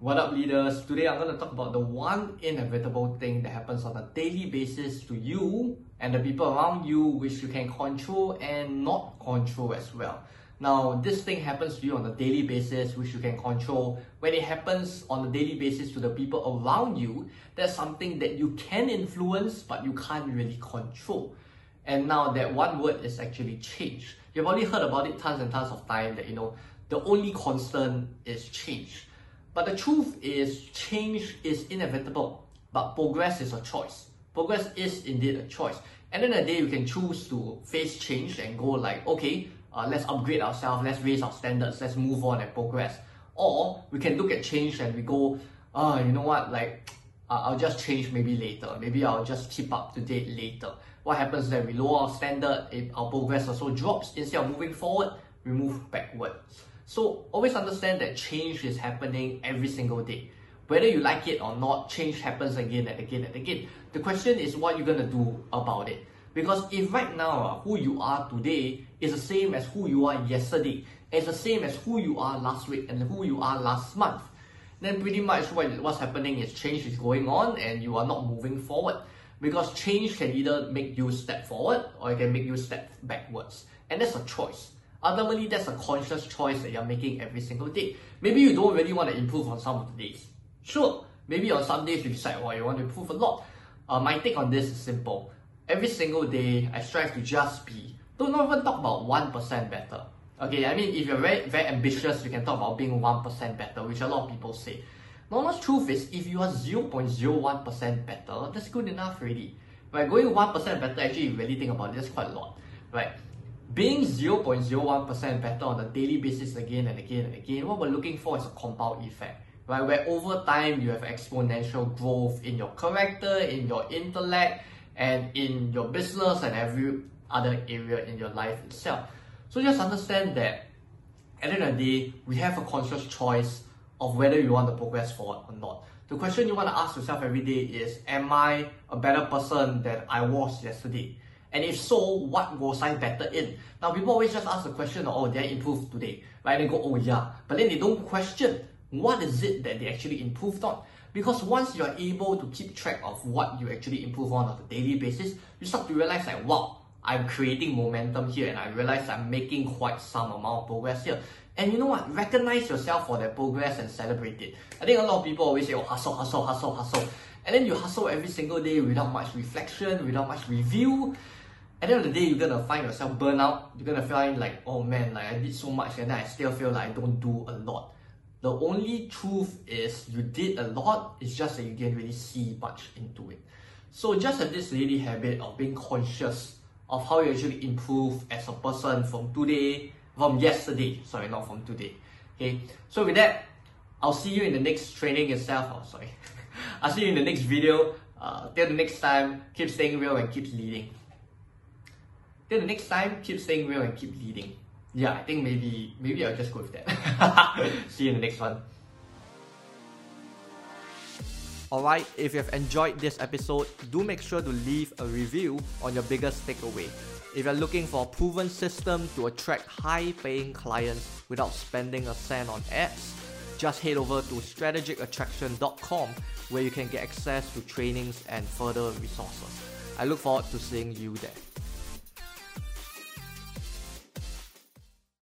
What up, leaders? Today I'm going to talk about the one inevitable thing that happens on a daily basis to you and the people around you, which you can control and not control as well. Now, this thing happens to you on a daily basis, which you can control. When it happens on a daily basis to the people around you, that's something that you can influence, but you can't really control. And now that one word is actually change. You've already heard about it tons and tons of times that, you know, the only constant is change. But the truth is, change is inevitable, but progress is a choice. Progress is indeed a choice. And then the day, you can choose to face change and go like, okay, uh, let's upgrade ourselves, let's raise our standards, let's move on and progress. Or we can look at change and we go, oh, you know what, like, I'll just change maybe later. Maybe I'll just keep up to date later. What happens then? We lower our standard, if our progress also drops. Instead of moving forward, we move backwards. So always understand that change is happening every single day. Whether you like it or not, change happens again and again and again. The question is what you're gonna do about it. Because if right now uh, who you are today is the same as who you are yesterday, it's the same as who you are last week and who you are last month, then pretty much what, what's happening is change is going on and you are not moving forward. Because change can either make you step forward or it can make you step backwards. And that's a choice. Ultimately, that's a conscious choice that you're making every single day. Maybe you don't really want to improve on some of the days. Sure, maybe on some days you decide, oh, you want to improve a lot. Uh, my take on this is simple. Every single day, I strive to just be. Don't even talk about 1% better. Okay, I mean, if you're very, very ambitious, you can talk about being 1% better, which a lot of people say. The honest truth is, if you are 0.01% better, that's good enough already. Right, going 1% better, actually, you really think about that's quite a lot. Right, being 0.01% better on a daily basis again and again and again, what we're looking for is a compound effect, right? Where over time you have exponential growth in your character, in your intellect, and in your business and every other area in your life itself. So just understand that at the end of the day, we have a conscious choice of whether you want to progress forward or not. The question you want to ask yourself every day is, am I a better person than I was yesterday? And if so, what was I better in? Now, people always just ask the question, oh, did I improve today? Right? They go, oh, yeah. But then they don't question what is it that they actually improved on. Because once you're able to keep track of what you actually improve on on a daily basis, you start to realize like, wow, I'm creating momentum here and I realize I'm making quite some amount of progress here. And you know what? Recognize yourself for that progress and celebrate it. I think a lot of people always say, oh, hustle, hustle, hustle, hustle. And then you hustle every single day without much reflection, without much review at the end of the day, you're gonna find yourself burn out. You're gonna find like, oh man, like I did so much and I still feel like I don't do a lot. The only truth is you did a lot, it's just that you didn't really see much into it. So just have this daily habit of being conscious of how you actually improve as a person from today, from yesterday, sorry, not from today. Okay, so with that, I'll see you in the next training itself. Oh, sorry. I'll see you in the next video. Uh, till the next time, keep staying real and keep leading. Till the next time, keep staying real and keep leading. Yeah, I think maybe maybe I'll just go with that. See you in the next one. Alright, if you have enjoyed this episode, do make sure to leave a review on your biggest takeaway. If you're looking for a proven system to attract high paying clients without spending a cent on ads, just head over to strategicattraction.com where you can get access to trainings and further resources. I look forward to seeing you there.